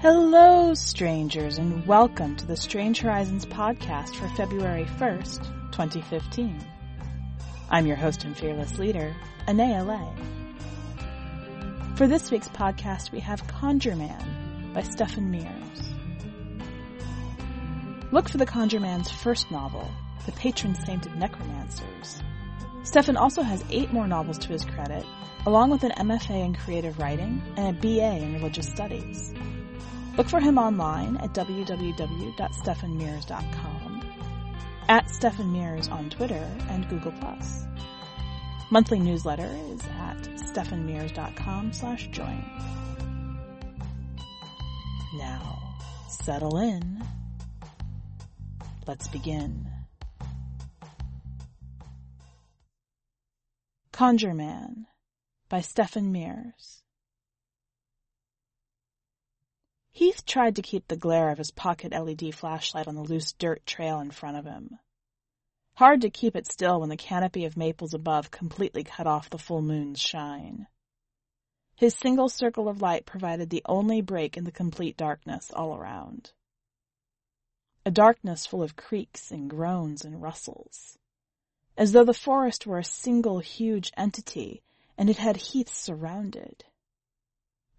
Hello, strangers, and welcome to the Strange Horizons podcast for February 1st, 2015. I'm your host and fearless leader, Anaea Lay. For this week's podcast, we have Conjure Man by Stefon Mears. Look for the Conjure Man's first novel, The Patron Saint of Necromancers. Stefon also has eight more novels to his credit, along with an MFA in creative writing and a BA in religious studies. Look for him online at www.stefonmears.com, at Stefon Mears on Twitter and Google+. Monthly newsletter is at stefonmears.com slash join. Now, settle in. Let's begin. Conjure Man by Stefon Mears Heath tried to keep the glare of his pocket LED flashlight on the loose dirt trail in front of him. Hard to keep it still when the canopy of maples above completely cut off the full moon's shine. His single circle of light provided the only break in the complete darkness all around. A darkness full of creaks and groans and rustles. As though the forest were a single huge entity and it had heaths surrounded.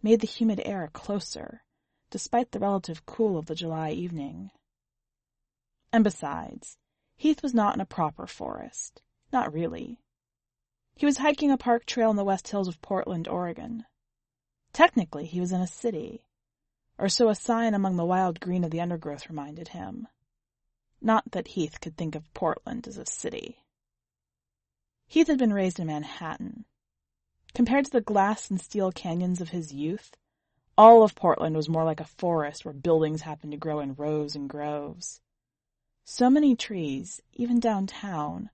Made the humid air closer despite the relative cool of the July evening. And besides, Heath was not in a proper forest. Not really. He was hiking a park trail in the West Hills of Portland, Oregon. Technically, he was in a city, or so a sign among the wild green of the undergrowth reminded him. Not that Heath could think of Portland as a city. Heath had been raised in Manhattan. Compared to the glass and steel canyons of his youth, all of Portland was more like a forest where buildings happened to grow in rows and groves. So many trees, even downtown,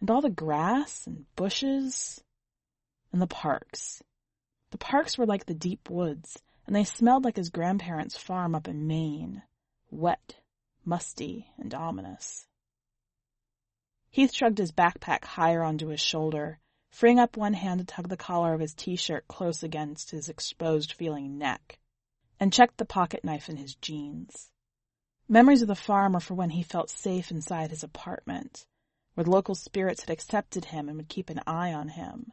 and all the grass and bushes and the parks. The parks were like the deep woods, and they smelled like his grandparents' farm up in Maine. Wet, musty, and ominous. Heath shrugged his backpack higher onto his shoulder freeing up one hand to tug the collar of his t-shirt close against his exposed feeling neck, and checked the pocket knife in his jeans. Memories of the farm were for when he felt safe inside his apartment, where local spirits had accepted him and would keep an eye on him,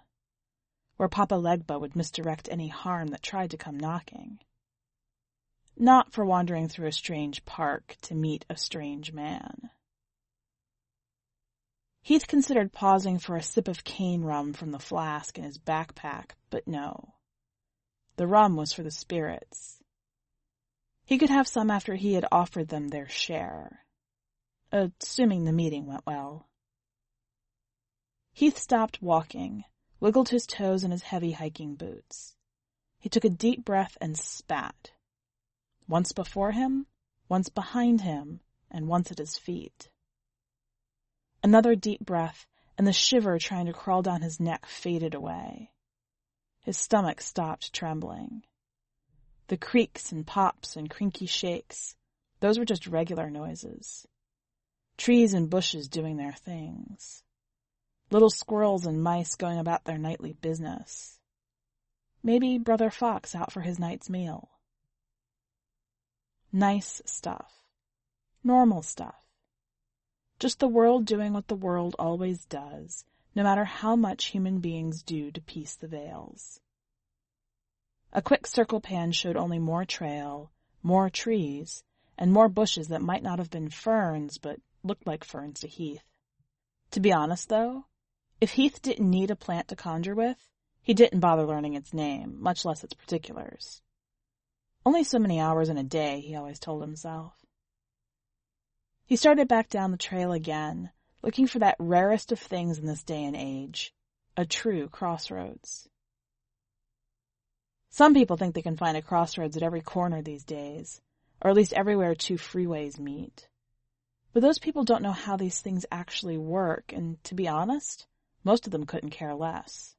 where Papa Legba would misdirect any harm that tried to come knocking. Not for wandering through a strange park to meet a strange man. Heath considered pausing for a sip of cane rum from the flask in his backpack, but no. The rum was for the spirits. He could have some after he had offered them their share. Assuming the meeting went well. Heath stopped walking, wiggled his toes in his heavy hiking boots. He took a deep breath and spat. Once before him, once behind him, and once at his feet. Another deep breath, and the shiver trying to crawl down his neck faded away. His stomach stopped trembling. The creaks and pops and crinky shakes, those were just regular noises. Trees and bushes doing their things. Little squirrels and mice going about their nightly business. Maybe Brother Fox out for his night's meal. Nice stuff. Normal stuff. Just the world doing what the world always does, no matter how much human beings do to piece the veils. A quick circle pan showed only more trail, more trees, and more bushes that might not have been ferns, but looked like ferns to Heath. To be honest, though, if Heath didn't need a plant to conjure with, he didn't bother learning its name, much less its particulars. Only so many hours in a day, he always told himself. He started back down the trail again, looking for that rarest of things in this day and age, a true crossroads. Some people think they can find a crossroads at every corner these days, or at least everywhere two freeways meet. But those people don't know how these things actually work, and to be honest, most of them couldn't care less.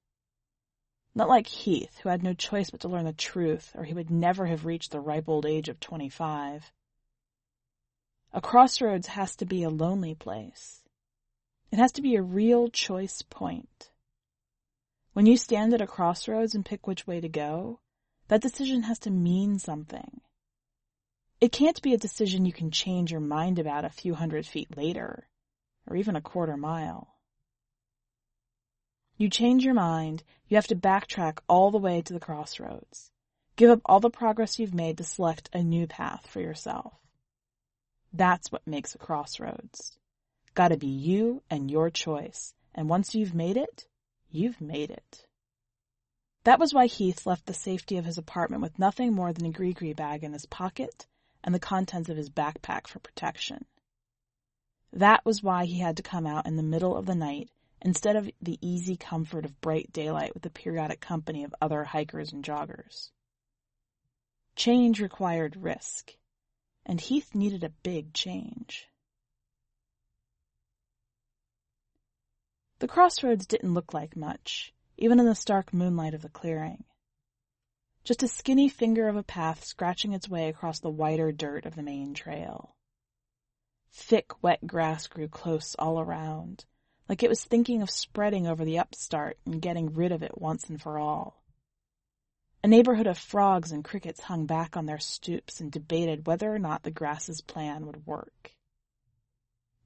Not like Heath, who had no choice but to learn the truth, or he would never have reached the ripe old age of twenty-five. A crossroads has to be a lonely place. It has to be a real choice point. When you stand at a crossroads and pick which way to go, that decision has to mean something. It can't be a decision you can change your mind about a few hundred feet later, or even a quarter mile. You change your mind, you have to backtrack all the way to the crossroads. Give up all the progress you've made to select a new path for yourself. That's what makes a crossroads. Gotta be you and your choice, and once you've made it, you've made it. That was why Heath left the safety of his apartment with nothing more than a gris-gris bag in his pocket and the contents of his backpack for protection. That was why he had to come out in the middle of the night instead of the easy comfort of bright daylight with the periodic company of other hikers and joggers. Change required risk, and Heath needed a big change. The crossroads didn't look like much, even in the stark moonlight of the clearing. Just a skinny finger of a path scratching its way across the whiter dirt of the main trail. Thick, wet grass grew close all around, like it was thinking of spreading over the upstart and getting rid of it once and for all. A neighborhood of frogs and crickets hung back on their stoops and debated whether or not the grass's plan would work.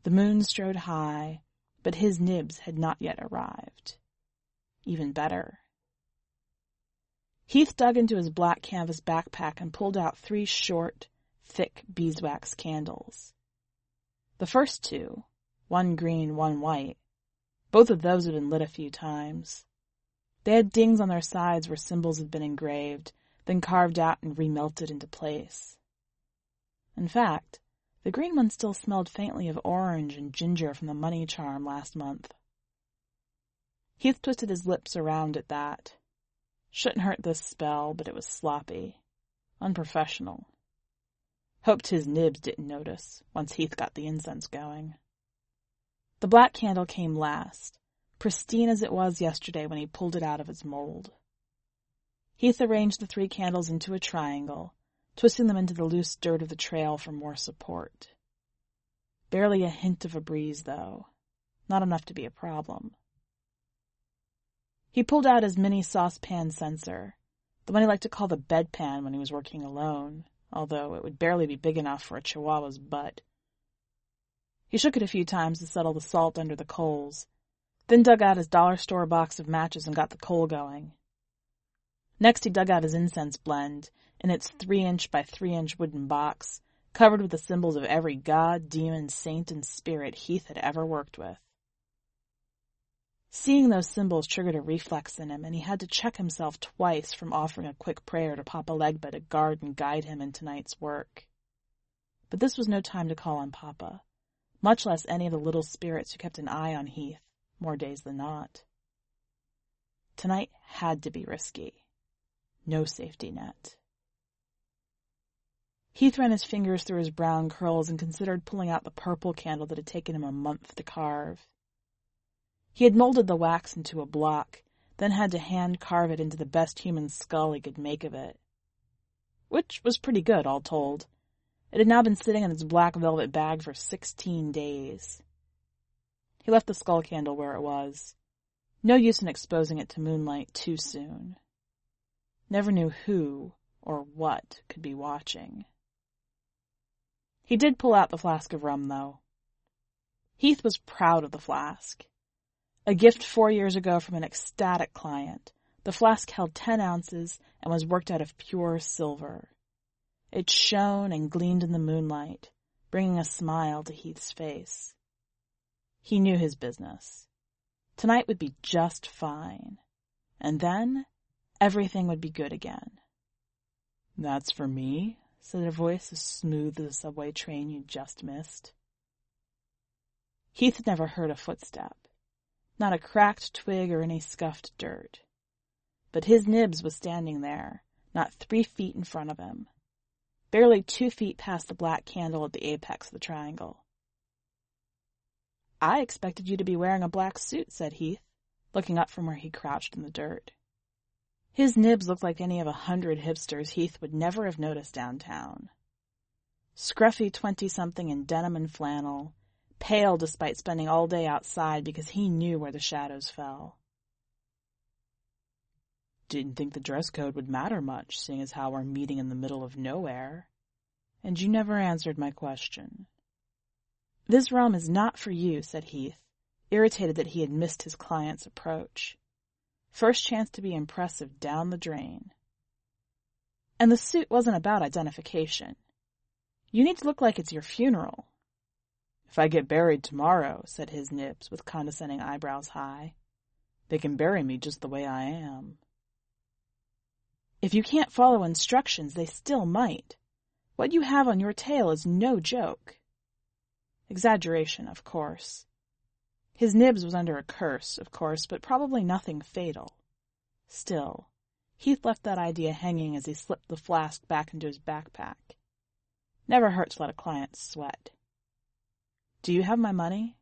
The moon strode high, but his nibs had not yet arrived. Even better. Heath dug into his black canvas backpack and pulled out three short, thick beeswax candles. The first two, one green, one white, both of those had been lit a few times. They had dings on their sides where symbols had been engraved, then carved out and remelted into place. In fact, the green one still smelled faintly of orange and ginger from the money charm last month. Heath twisted his lips around at that. Shouldn't hurt this spell, but it was sloppy. Unprofessional. Hoped his nibs didn't notice, once Heath got the incense going. The black candle came last, pristine as it was yesterday when he pulled it out of its mold. Heath arranged the three candles into a triangle, twisting them into the loose dirt of the trail for more support. Barely a hint of a breeze, though. Not enough to be a problem. He pulled out his mini saucepan censer, the one he liked to call the bedpan when he was working alone, although it would barely be big enough for a chihuahua's butt. He shook it a few times to settle the salt under the coals, then dug out his dollar store box of matches and got the coal going. Next he dug out his incense blend, in its three inch by three inch wooden box, covered with the symbols of every god, demon, saint, and spirit Heath had ever worked with. Seeing those symbols triggered a reflex in him, and he had to check himself twice from offering a quick prayer to Papa Legba to guard and guide him in tonight's work. But this was no time to call on Papa much less any of the little spirits who kept an eye on Heath, more days than not. Tonight had to be risky. No safety net. Heath ran his fingers through his brown curls and considered pulling out the purple candle that had taken him a month to carve. He had molded the wax into a block, then had to hand carve it into the best human skull he could make of it. Which was pretty good, all told, it had now been sitting in its black velvet bag for sixteen days. He left the skull candle where it was. No use in exposing it to moonlight too soon. Never knew who or what could be watching. He did pull out the flask of rum, though. Heath was proud of the flask. A gift four years ago from an ecstatic client, the flask held ten ounces and was worked out of pure silver. It shone and gleamed in the moonlight, bringing a smile to Heath's face. He knew his business. Tonight would be just fine. And then everything would be good again. That's for me, said a voice as smooth as a subway train you just missed. Heath had never heard a footstep, not a cracked twig or any scuffed dirt. But his Nibs was standing there, not three feet in front of him, barely two feet past the black candle at the apex of the triangle. I expected you to be wearing a black suit, said Heath, looking up from where he crouched in the dirt. His nibs looked like any of a hundred hipsters Heath would never have noticed downtown. Scruffy twenty-something in denim and flannel, pale despite spending all day outside because he knew where the shadows fell. Didn't think the dress code would matter much, seeing as how we're meeting in the middle of nowhere. And you never answered my question. This room is not for you, said Heath, irritated that he had missed his client's approach. First chance to be impressive down the drain. And the suit wasn't about identification. You need to look like it's your funeral. If I get buried tomorrow, said his Nibs with condescending eyebrows high, they can bury me just the way I am. If you can't follow instructions, they still might. What you have on your tail is no joke. Exaggeration, of course. His Nibs was under a curse, of course, but probably nothing fatal. Still, Heath left that idea hanging as he slipped the flask back into his backpack. Never hurts to let a client sweat. Do you have my money?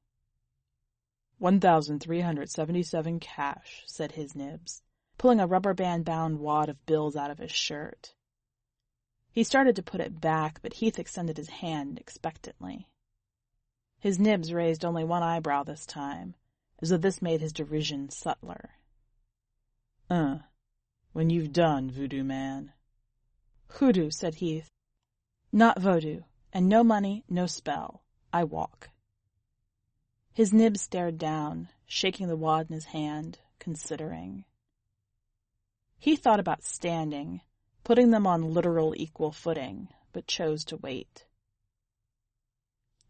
One thousand three hundred seventy-seven cash, said his Nibs, pulling a rubber band bound wad of bills out of his shirt. He started to put it back, but Heath extended his hand expectantly. His Nibs raised only one eyebrow this time, as though this made his derision subtler. Uh, when you've done, voodoo man. Hoodoo, said Heath. Not voodoo, and no money, no spell. I walk. His Nibs stared down, shaking the wad in his hand, considering. He thought about standing, putting them on literal equal footing, but chose to wait.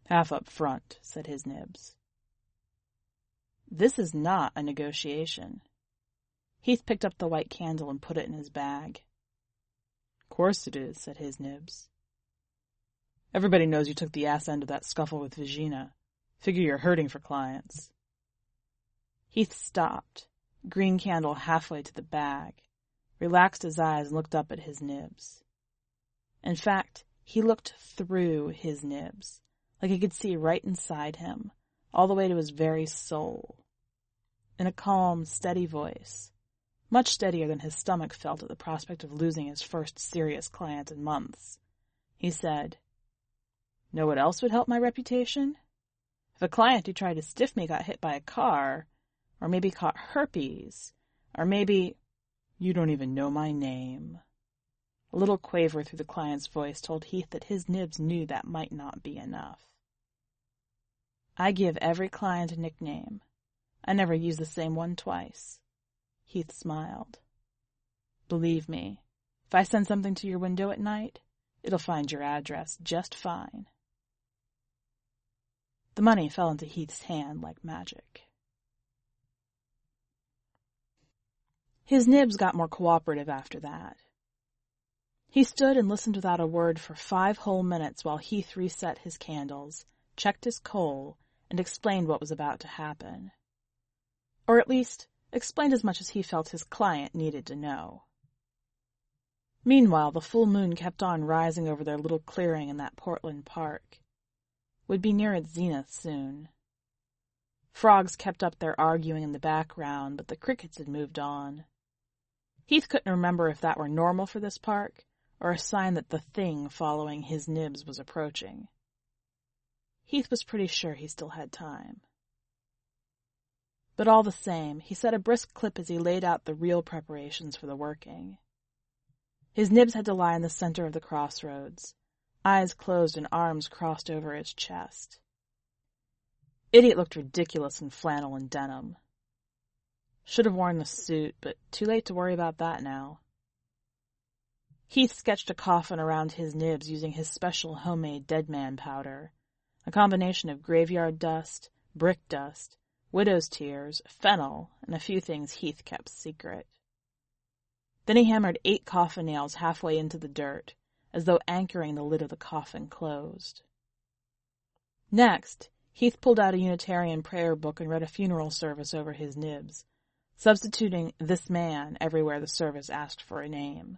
Half up front, said his Nibs. This is not a negotiation. Heath picked up the white candle and put it in his bag. Course it is, said his Nibs. Everybody knows you took the ass end of that scuffle with Vagina. Figure you're hurting for clients. Heath stopped, green candle halfway to the bag, relaxed his eyes and looked up at his Nibs. In fact, he looked through his Nibs, like he could see right inside him, all the way to his very soul. In a calm, steady voice, much steadier than his stomach felt at the prospect of losing his first serious client in months, he said, Know what else would help my reputation? If a client who tried to stiff me got hit by a car, or maybe caught herpes, or maybe you don't even know my name. A little quaver through the client's voice told Heath that his nibs knew that might not be enough. I give every client a nickname. I never use the same one twice. Heath smiled. Believe me, if I send something to your window at night, it'll find your address just fine. The money fell into Heath's hand like magic. His nibs got more cooperative after that. He stood and listened without a word for five whole minutes while Heath reset his candles, checked his coal, and explained what was about to happen. Or at least, explained as much as he felt his client needed to know. Meanwhile, the full moon kept on rising over their little clearing in that Portland park. Would be near its zenith soon. Frogs kept up their arguing in the background, but the crickets had moved on. Heath couldn't remember if that were normal for this park, or a sign that the thing following his nibs was approaching. Heath was pretty sure he still had time. But all the same, he set a brisk clip as he laid out the real preparations for the working. His nibs had to lie in the center of the crossroads, eyes closed and arms crossed over his chest. Idiot looked ridiculous in flannel and denim. Should have worn the suit, but too late to worry about that now. Heath sketched a coffin around his nibs using his special homemade dead man powder, a combination of graveyard dust, brick dust, widow's tears, fennel, and a few things Heath kept secret. Then he hammered eight coffin nails halfway into the dirt, as though anchoring the lid of the coffin closed. Next, Heath pulled out a Unitarian prayer book and read a funeral service over his nibs, substituting this man everywhere the service asked for a name.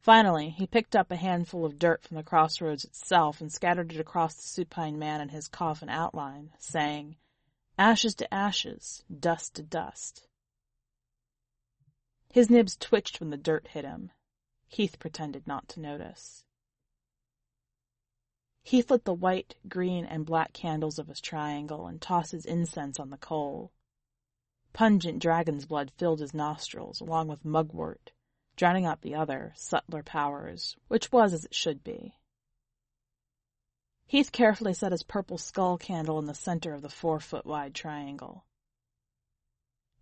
Finally, he picked up a handful of dirt from the crossroads itself and scattered it across the supine man and his coffin outline, saying, Ashes to ashes, dust to dust. His nibs twitched when the dirt hit him. Heath pretended not to notice. Heath lit the white, green, and black candles of his triangle and tossed his incense on the coal. Pungent dragon's blood filled his nostrils, along with mugwort, drowning out the other, subtler powers, which was as it should be. Heath carefully set his purple skull candle in the center of the four-foot wide triangle.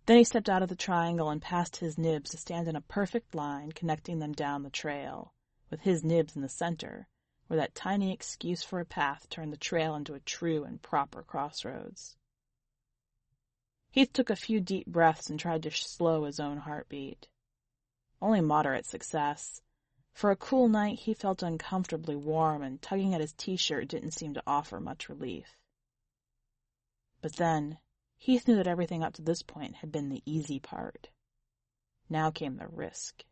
Then he stepped out of the triangle and passed his nibs to stand in a perfect line connecting them down the trail, with his nibs in the center, where that tiny excuse for a path turned the trail into a true and proper crossroads. Heath took a few deep breaths and tried to slow his own heartbeat. Only moderate success. For a cool night, he felt uncomfortably warm, and tugging at his t-shirt didn't seem to offer much relief. But then, Heath knew that everything up to this point had been the easy part. Now came the risk.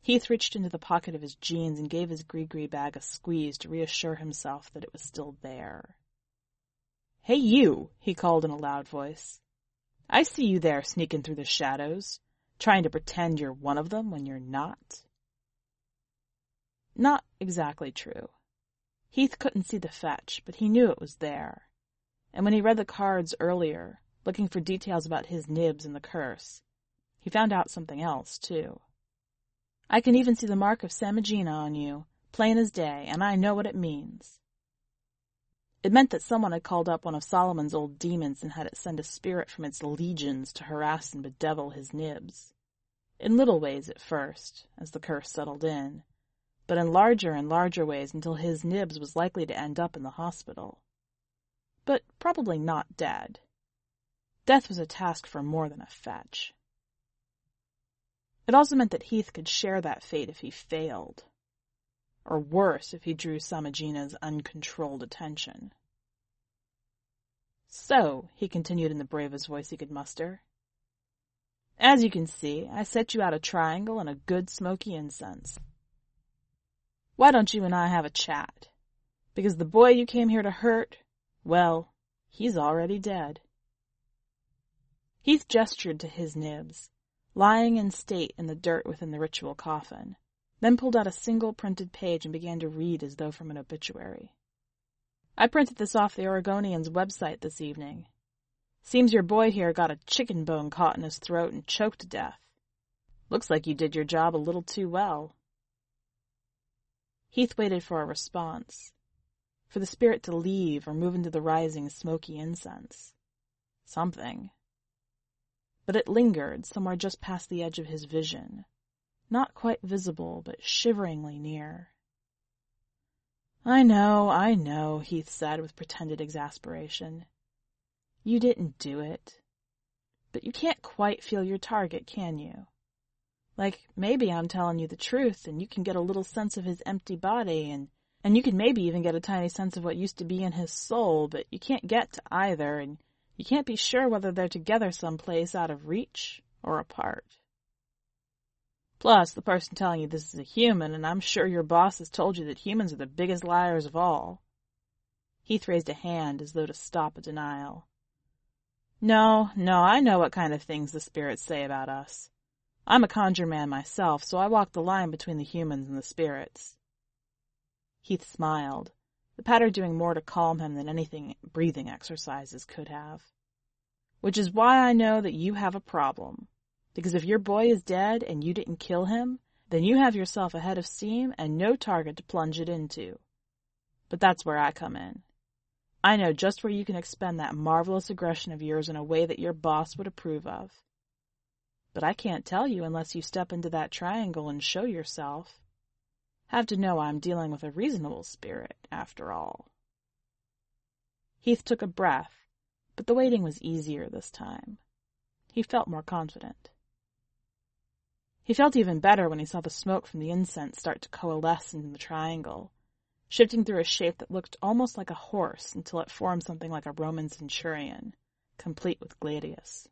Heath reached into the pocket of his jeans and gave his gris-gris bag a squeeze to reassure himself that it was still there. Hey you, he called in a loud voice. I see you there sneaking through the shadows, trying to pretend you're one of them when you're not. Not exactly true. Heath couldn't see the fetch, but he knew it was there. And when he read the cards earlier, looking for details about his nibs and the curse, he found out something else, too. I can even see the mark of Samigina on you, plain as day, and I know what it means. It meant that someone had called up one of Solomon's old demons and had it send a spirit from its legions to harass and bedevil his nibs. In little ways at first, as the curse settled in, but in larger and larger ways until his nibs was likely to end up in the hospital. But probably not dead. Death was a task for more than a fetch. It also meant that Heath could share that fate if he failed. Or worse, if he drew Samigina's uncontrolled attention. So, he continued in the bravest voice he could muster, as you can see, I set you out a triangle and a good smoky incense. Why don't you and I have a chat? Because the boy you came here to hurt, well, he's already dead. Heath gestured to his nibs lying in state in the dirt within the ritual coffin, then pulled out a single printed page and began to read as though from an obituary. I printed this off the Oregonian's website this evening. Seems your boy here got a chicken bone caught in his throat and choked to death. Looks like you did your job a little too well. Heath waited for a response, for the spirit to leave or move into the rising smoky incense. Something but it lingered somewhere just past the edge of his vision, not quite visible, but shiveringly near. I know, I know, Heath said with pretended exasperation. You didn't do it. But you can't quite feel your target, can you? Like, maybe I'm telling you the truth, and you can get a little sense of his empty body, and, and you can maybe even get a tiny sense of what used to be in his soul, but you can't get to either, and you can't be sure whether they're together someplace out of reach or apart. Plus, the person telling you this is a human, and I'm sure your boss has told you that humans are the biggest liars of all. Heath raised a hand as though to stop a denial. No, no, I know what kind of things the spirits say about us. I'm a conjure man myself, so I walk the line between the humans and the spirits. Heath smiled, the patter doing more to calm him than anything breathing exercises could have. Which is why I know that you have a problem. Because if your boy is dead and you didn't kill him, then you have yourself a head of steam and no target to plunge it into. But that's where I come in. I know just where you can expend that marvelous aggression of yours in a way that your boss would approve of. But I can't tell you unless you step into that triangle and show yourself. Have to know I'm dealing with a reasonable spirit, after all. Heath took a breath, but the waiting was easier this time. He felt more confident. He felt even better when he saw the smoke from the incense start to coalesce into the triangle, shifting through a shape that looked almost like a horse until it formed something like a Roman centurion, complete with gladius.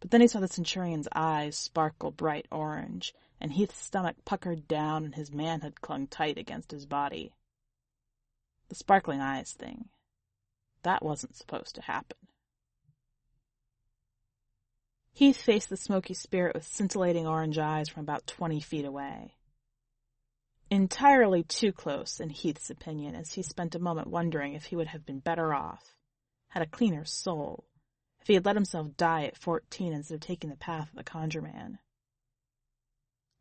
But then he saw the centurion's eyes sparkle bright orange, and Heath's stomach puckered down and his manhood clung tight against his body. The sparkling eyes thing. That wasn't supposed to happen. Heath faced the smoky spirit with scintillating orange eyes from about twenty feet away. Entirely too close, in Heath's opinion, as he spent a moment wondering if he would have been better off, had a cleaner soul, if he had let himself die at fourteen instead of taking the path of the conjure man.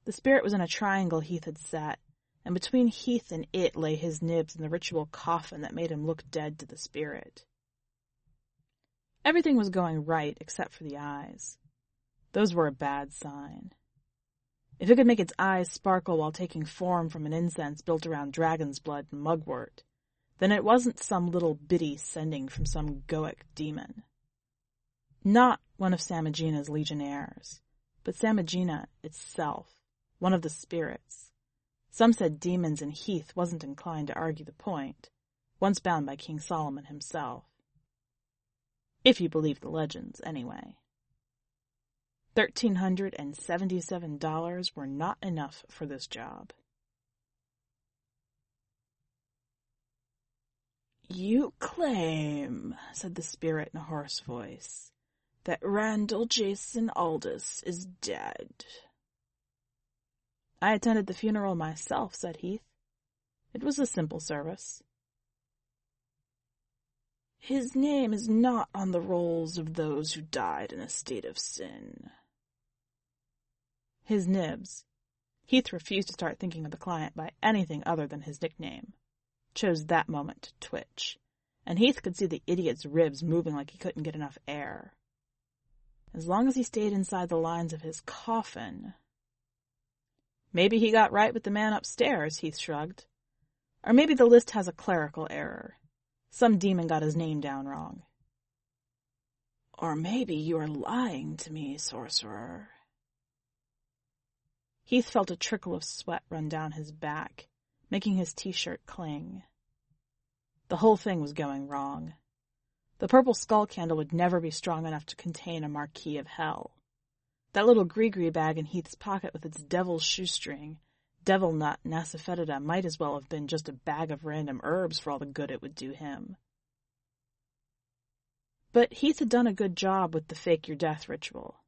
The spirit was in a triangle Heath had set, and between Heath and it lay his nibs in the ritual coffin that made him look dead to the spirit. Everything was going right except for the eyes. Those were a bad sign. If it could make its eyes sparkle while taking form from an incense built around dragon's blood and mugwort, then it wasn't some little biddy sending from some Goetic demon. Not one of Samigina's legionnaires, but Samigina itself, one of the spirits. Some said demons and Heath wasn't inclined to argue the point, once bound by King Solomon himself. If you believe the legends, anyway. $1,377 were not enough for this job. You claim, said the spirit in a hoarse voice, that Randall Jason Aldous is dead. I attended the funeral myself, said Heath. It was a simple service. His name is not on the rolls of those who died in a state of sin. His nibs. Heath refused to start thinking of the client by anything other than his nickname. Chose that moment to twitch, and Heath could see the idiot's ribs moving like he couldn't get enough air. As long as he stayed inside the lines of his coffin. Maybe he got right with the man upstairs, Heath shrugged. Or maybe the list has a clerical error. Some demon got his name down wrong. Or maybe you are lying to me, sorcerer. Heath felt a trickle of sweat run down his back, making his t-shirt cling. The whole thing was going wrong. The purple skull candle would never be strong enough to contain a marquis of hell. That little gree bag in Heath's pocket with its devil's shoestring, devil nut and asafoetida might as well have been just a bag of random herbs for all the good it would do him. But Heath had done a good job with the fake your death ritual.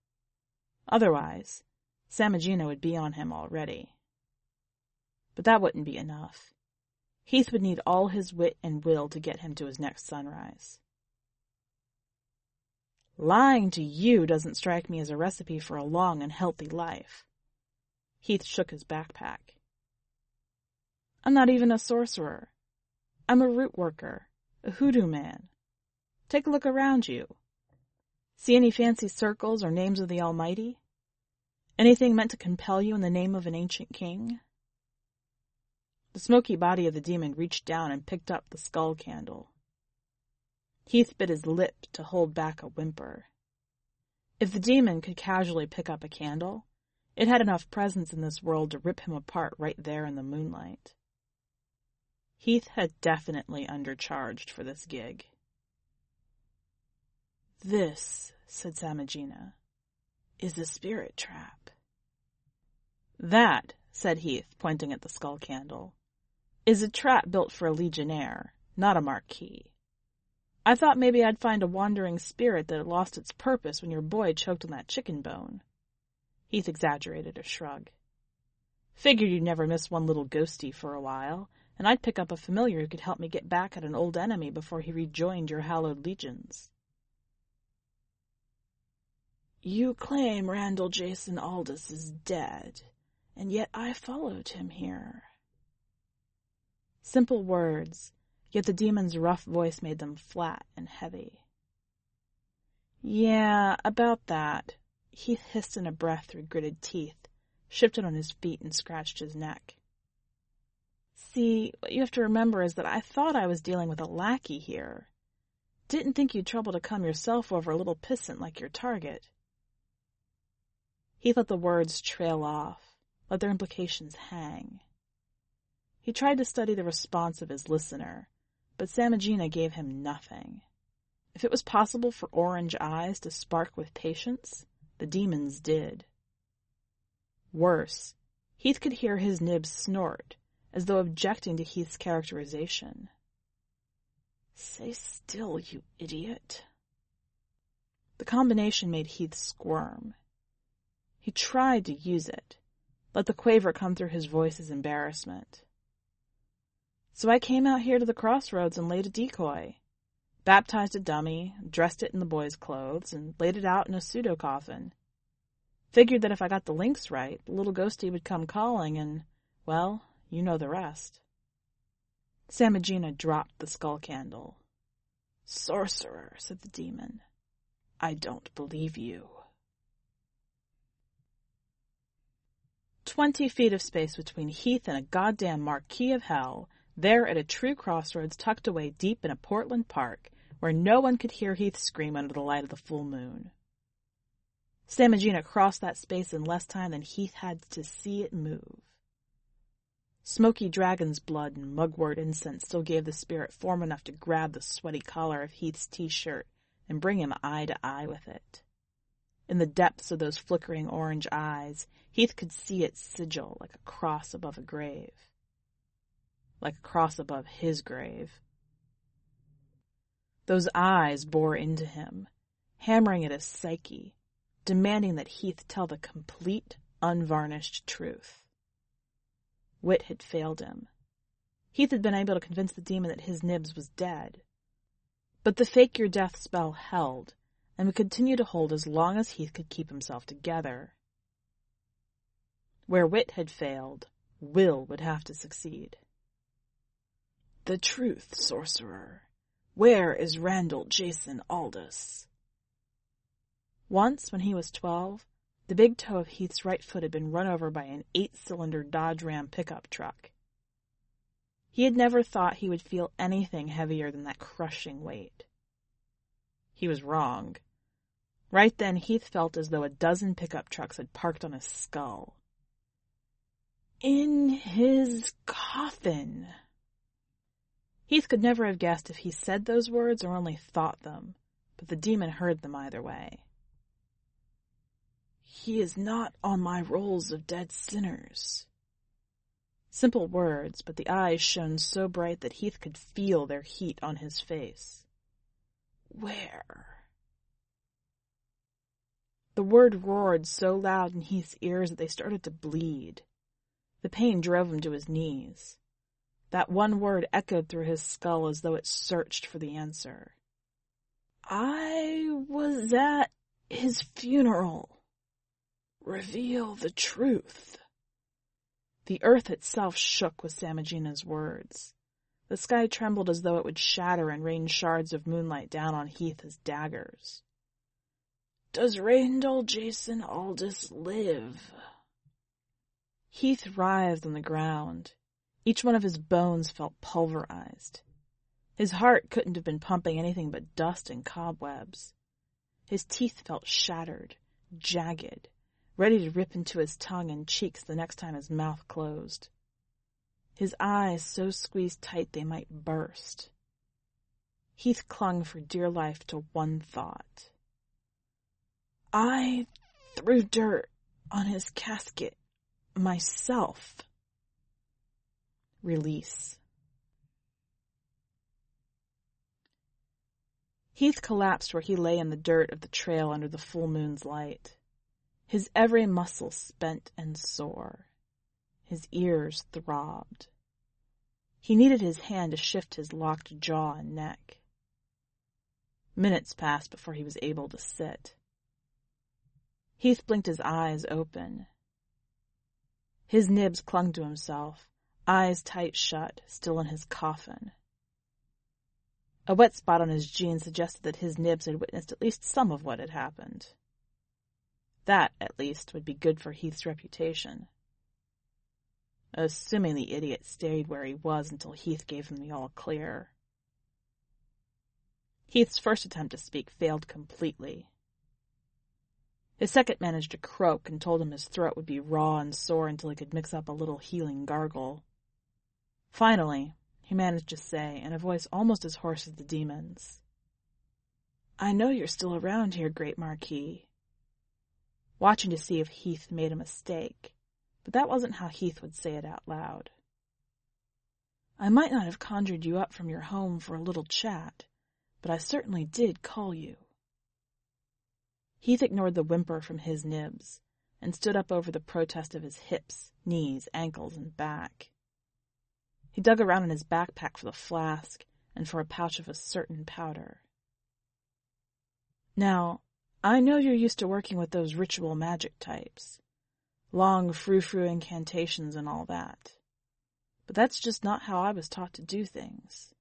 Otherwise, Samigina would be on him already. But that wouldn't be enough. Heath would need all his wit and will to get him to his next sunrise. Lying to you doesn't strike me as a recipe for a long and healthy life. Heath shook his backpack. I'm not even a sorcerer. I'm a root worker, a hoodoo man. Take a look around you. See any fancy circles or names of the Almighty? Anything meant to compel you in the name of an ancient king? The smoky body of the demon reached down and picked up the skull candle. Heath bit his lip to hold back a whimper. If the demon could casually pick up a candle, it had enough presence in this world to rip him apart right there in the moonlight. Heath had definitely undercharged for this gig. This, said Samigina, is a spirit trap. That, said Heath, pointing at the skull candle, is a trap built for a legionnaire, not a marquis. I thought maybe I'd find a wandering spirit that had lost its purpose when your boy choked on that chicken bone. Heath exaggerated a shrug. Figured you'd never miss one little ghosty for a while, and I'd pick up a familiar who could help me get back at an old enemy before he rejoined your hallowed legions. You claim Randall Jason Aldous is dead, and yet I followed him here. Simple words, yet the demon's rough voice made them flat and heavy. Yeah, about that. Heath hissed in a breath through gritted teeth, shifted on his feet, and scratched his neck. See, what you have to remember is that I thought I was dealing with a lackey here. Didn't think you'd trouble to come yourself over a little pissant like your target. He let the words trail off, let their implications hang. He tried to study the response of his listener, but Samigina gave him nothing. If it was possible for orange eyes to spark with patience, the demons did. Worse, Heath could hear his nibs snort, as though objecting to Heath's characterization. Say still, you idiot. The combination made Heath squirm. He tried to use it, let the quaver come through his voice as embarrassment. So I came out here to the crossroads and laid a decoy. Baptized a dummy, dressed it in the boy's clothes, and laid it out in a pseudo coffin. Figured that if I got the links right, the little ghostie would come calling, and, well, you know the rest. Samigina dropped the skull candle. Sorcerer, said the demon. I don't believe you. Twenty feet of space between Heath and a goddamn marquis of hell, there at a true crossroads tucked away deep in a Portland park, where no one could hear Heath scream under the light of the full moon. Samigina crossed that space in less time than Heath had to see it move. Smoky dragon's blood and mugwort incense still gave the spirit form enough to grab the sweaty collar of Heath's t-shirt and bring him eye to eye with it. In the depths of those flickering orange eyes, Heath could see its sigil like a cross above a grave. Like a cross above his grave. Those eyes bore into him, hammering at his psyche, demanding that Heath tell the complete, unvarnished truth. Wit had failed him. Heath had been able to convince the demon that his Nibs was dead. But the fake your death spell held, and would continue to hold as long as Heath could keep himself together. Where wit had failed, will would have to succeed. The truth, sorcerer. Where is Randall Jason Aldous? Once, when he was twelve, the big toe of Heath's right foot had been run over by an eight-cylinder Dodge Ram pickup truck. He had never thought he would feel anything heavier than that crushing weight. He was wrong. Right then, Heath felt as though a dozen pickup trucks had parked on his skull. In his coffin. Heath could never have guessed if he said those words or only thought them, but the demon heard them either way. He is not on my rolls of dead sinners. Simple words, but the eyes shone so bright that Heath could feel their heat on his face. Where? The word roared so loud in Heath's ears that they started to bleed. The pain drove him to his knees. That one word echoed through his skull as though it searched for the answer. I was at his funeral. Reveal the truth. The earth itself shook with Samigina's words. The sky trembled as though it would shatter and rain shards of moonlight down on Heath as daggers. Does Randall Jason Aldous live? Heath writhed on the ground. Each one of his bones felt pulverized. His heart couldn't have been pumping anything but dust and cobwebs. His teeth felt shattered, jagged, ready to rip into his tongue and cheeks the next time his mouth closed. His eyes so squeezed tight they might burst. Heath clung for dear life to one thought. I threw dirt on his casket myself. Release. Heath collapsed where he lay in the dirt of the trail under the full moon's light his every muscle spent and sore. His ears throbbed. He needed his hand to shift his locked jaw and neck. Minutes passed before he was able to sit. Heath blinked his eyes open. His nibs clung to himself, eyes tight shut, still in his coffin. A wet spot on his jeans suggested that his nibs had witnessed at least some of what had happened. That, at least, would be good for Heath's reputation. Assuming the idiot stayed where he was until Heath gave him the all clear. Heath's first attempt to speak failed completely. His second managed to croak and told him his throat would be raw and sore until he could mix up a little healing gargle. Finally, he managed to say, in a voice almost as hoarse as the demon's, I know you're still around here, Great Marquis watching to see if Heath made a mistake, but that wasn't how Heath would say it out loud. I might not have conjured you up from your home for a little chat, but I certainly did call you. Heath ignored the whimper from his nibs, and stood up over the protest of his hips, knees, ankles, and back. He dug around in his backpack for the flask and for a pouch of a certain powder. Now, I know you're used to working with those ritual magic types. Long frou-frou incantations and all that. But that's just not how I was taught to do things.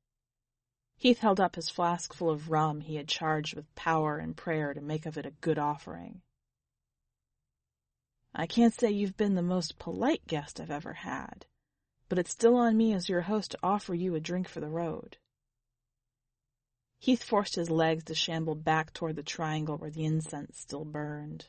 Heath held up his flask full of rum he had charged with power and prayer to make of it a good offering. I can't say you've been the most polite guest I've ever had, but it's still on me as your host to offer you a drink for the road. Heath forced his legs to shamble back toward the triangle where the incense still burned.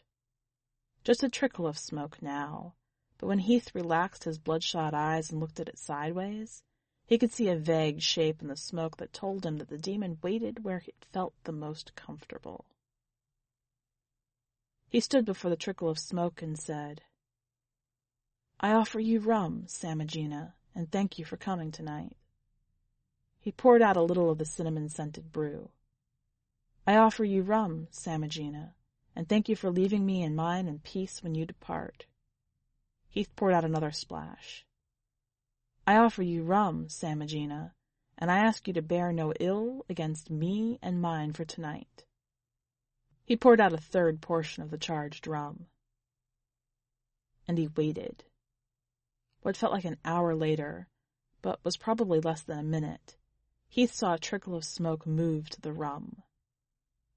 Just a trickle of smoke now, but when Heath relaxed his bloodshot eyes and looked at it sideways, he could see a vague shape in the smoke that told him that the demon waited where it felt the most comfortable. He stood before the trickle of smoke and said, I offer you rum, Samigina, and thank you for coming tonight. He poured out a little of the cinnamon-scented brew. I offer you rum, Samigina, and thank you for leaving me and mine in peace when you depart. Heath poured out another splash. I offer you rum, Samigina, and I ask you to bear no ill against me and mine for tonight. He poured out a third portion of the charged rum. And he waited. What felt like an hour later, but was probably less than a minute, Heath saw a trickle of smoke move to the rum.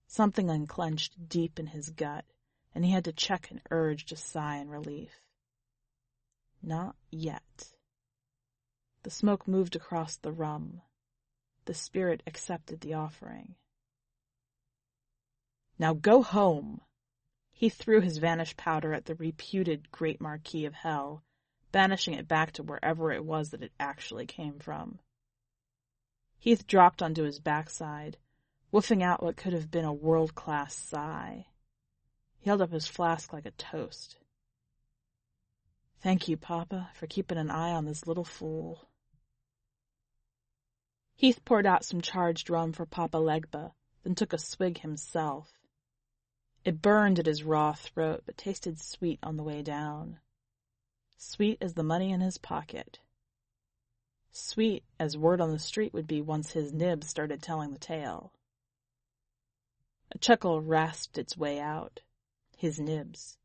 Something unclenched deep in his gut, and he had to check an urge to sigh in relief. Not yet. The smoke moved across the rum. The spirit accepted the offering. Now go home! He threw his vanished powder at the reputed Great Marquis of Hell, banishing it back to wherever it was that it actually came from. Heath dropped onto his backside, woofing out what could have been a world-class sigh. He held up his flask like a toast. Thank you, Papa, for keeping an eye on this little fool. Heath poured out some charged rum for Papa Legba, then took a swig himself. It burned at his raw throat, but tasted sweet on the way down. Sweet as the money in his pocket. Sweet as word on the street would be once his nibs started telling the tale. A chuckle rasped its way out. His nibs.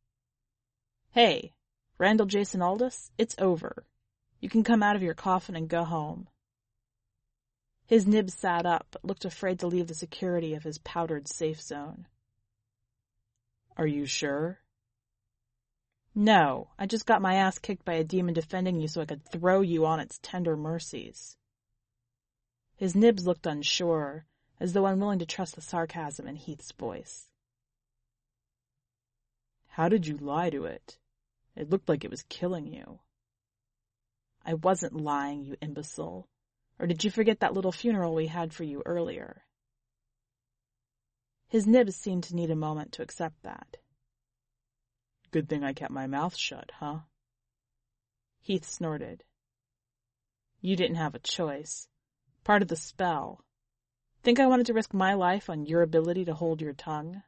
Hey, Randall Jason Aldous, it's over. You can come out of your coffin and go home. His nibs sat up, but looked afraid to leave the security of his powdered safe zone. Are you sure? No, I just got my ass kicked by a demon defending you so I could throw you on its tender mercies. His nibs looked unsure, as though unwilling to trust the sarcasm in Heath's voice. How did you lie to it? It looked like it was killing you. I wasn't lying, you imbecile. Or did you forget that little funeral we had for you earlier? His nibs seemed to need a moment to accept that. Good thing I kept my mouth shut, huh? Heath snorted. You didn't have a choice. Part of the spell. Think I wanted to risk my life on your ability to hold your tongue?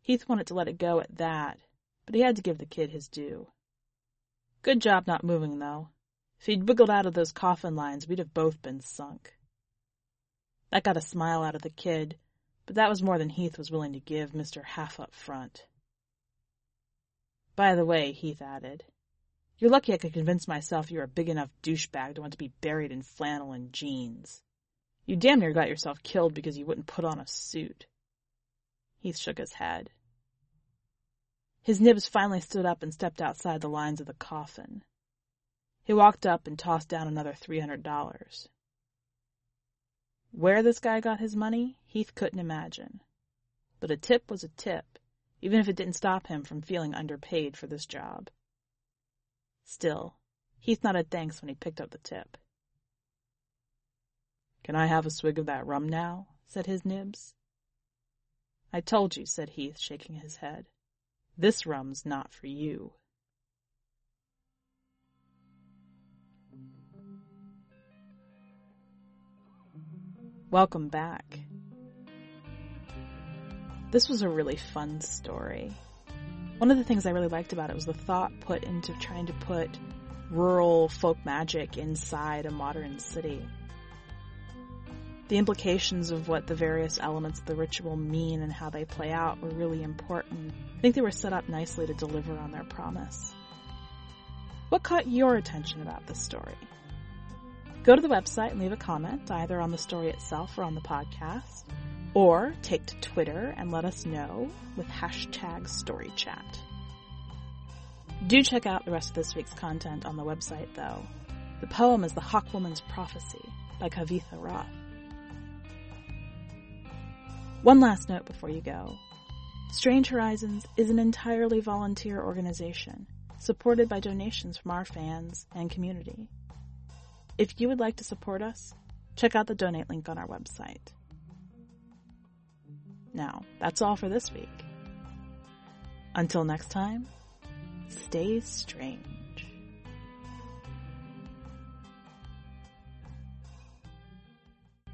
Heath wanted to let it go at that, but he had to give the kid his due. Good job not moving, though. If he'd wiggled out of those coffin lines, we'd have both been sunk. That got a smile out of the kid, but that was more than Heath was willing to give Mr. Half Up Front. By the way, Heath added, you're lucky I could convince myself you're a big enough douchebag to want to be buried in flannel and jeans. You damn near got yourself killed because you wouldn't put on a suit. Heath shook his head. His nibs finally stood up and stepped outside the lines of the coffin. He walked up and tossed down another three hundred dollars. Where this guy got his money, Heath couldn't imagine. But a tip was a tip, even if it didn't stop him from feeling underpaid for this job. Still, Heath nodded thanks when he picked up the tip. Can I have a swig of that rum now? said his nibs. I told you, said Heath, shaking his head. This rum's not for you. Welcome back. This was a really fun story. One of the things I really liked about it was the thought put into trying to put rural folk magic inside a modern city. The implications of what the various elements of the ritual mean and how they play out were really important. I think they were set up nicely to deliver on their promise. What caught your attention about this story? Go to the website and leave a comment, either on the story itself or on the podcast, or take to Twitter and let us know with hashtag StoryChat. Do check out the rest of this week's content on the website, though. The poem is The Hawkwoman's Prophecy by Kavitha Roth. One last note before you go. Strange Horizons is an entirely volunteer organization, supported by donations from our fans and community. If you would like to support us, check out the donate link on our website. Now, that's all for this week. Until next time, stay strange.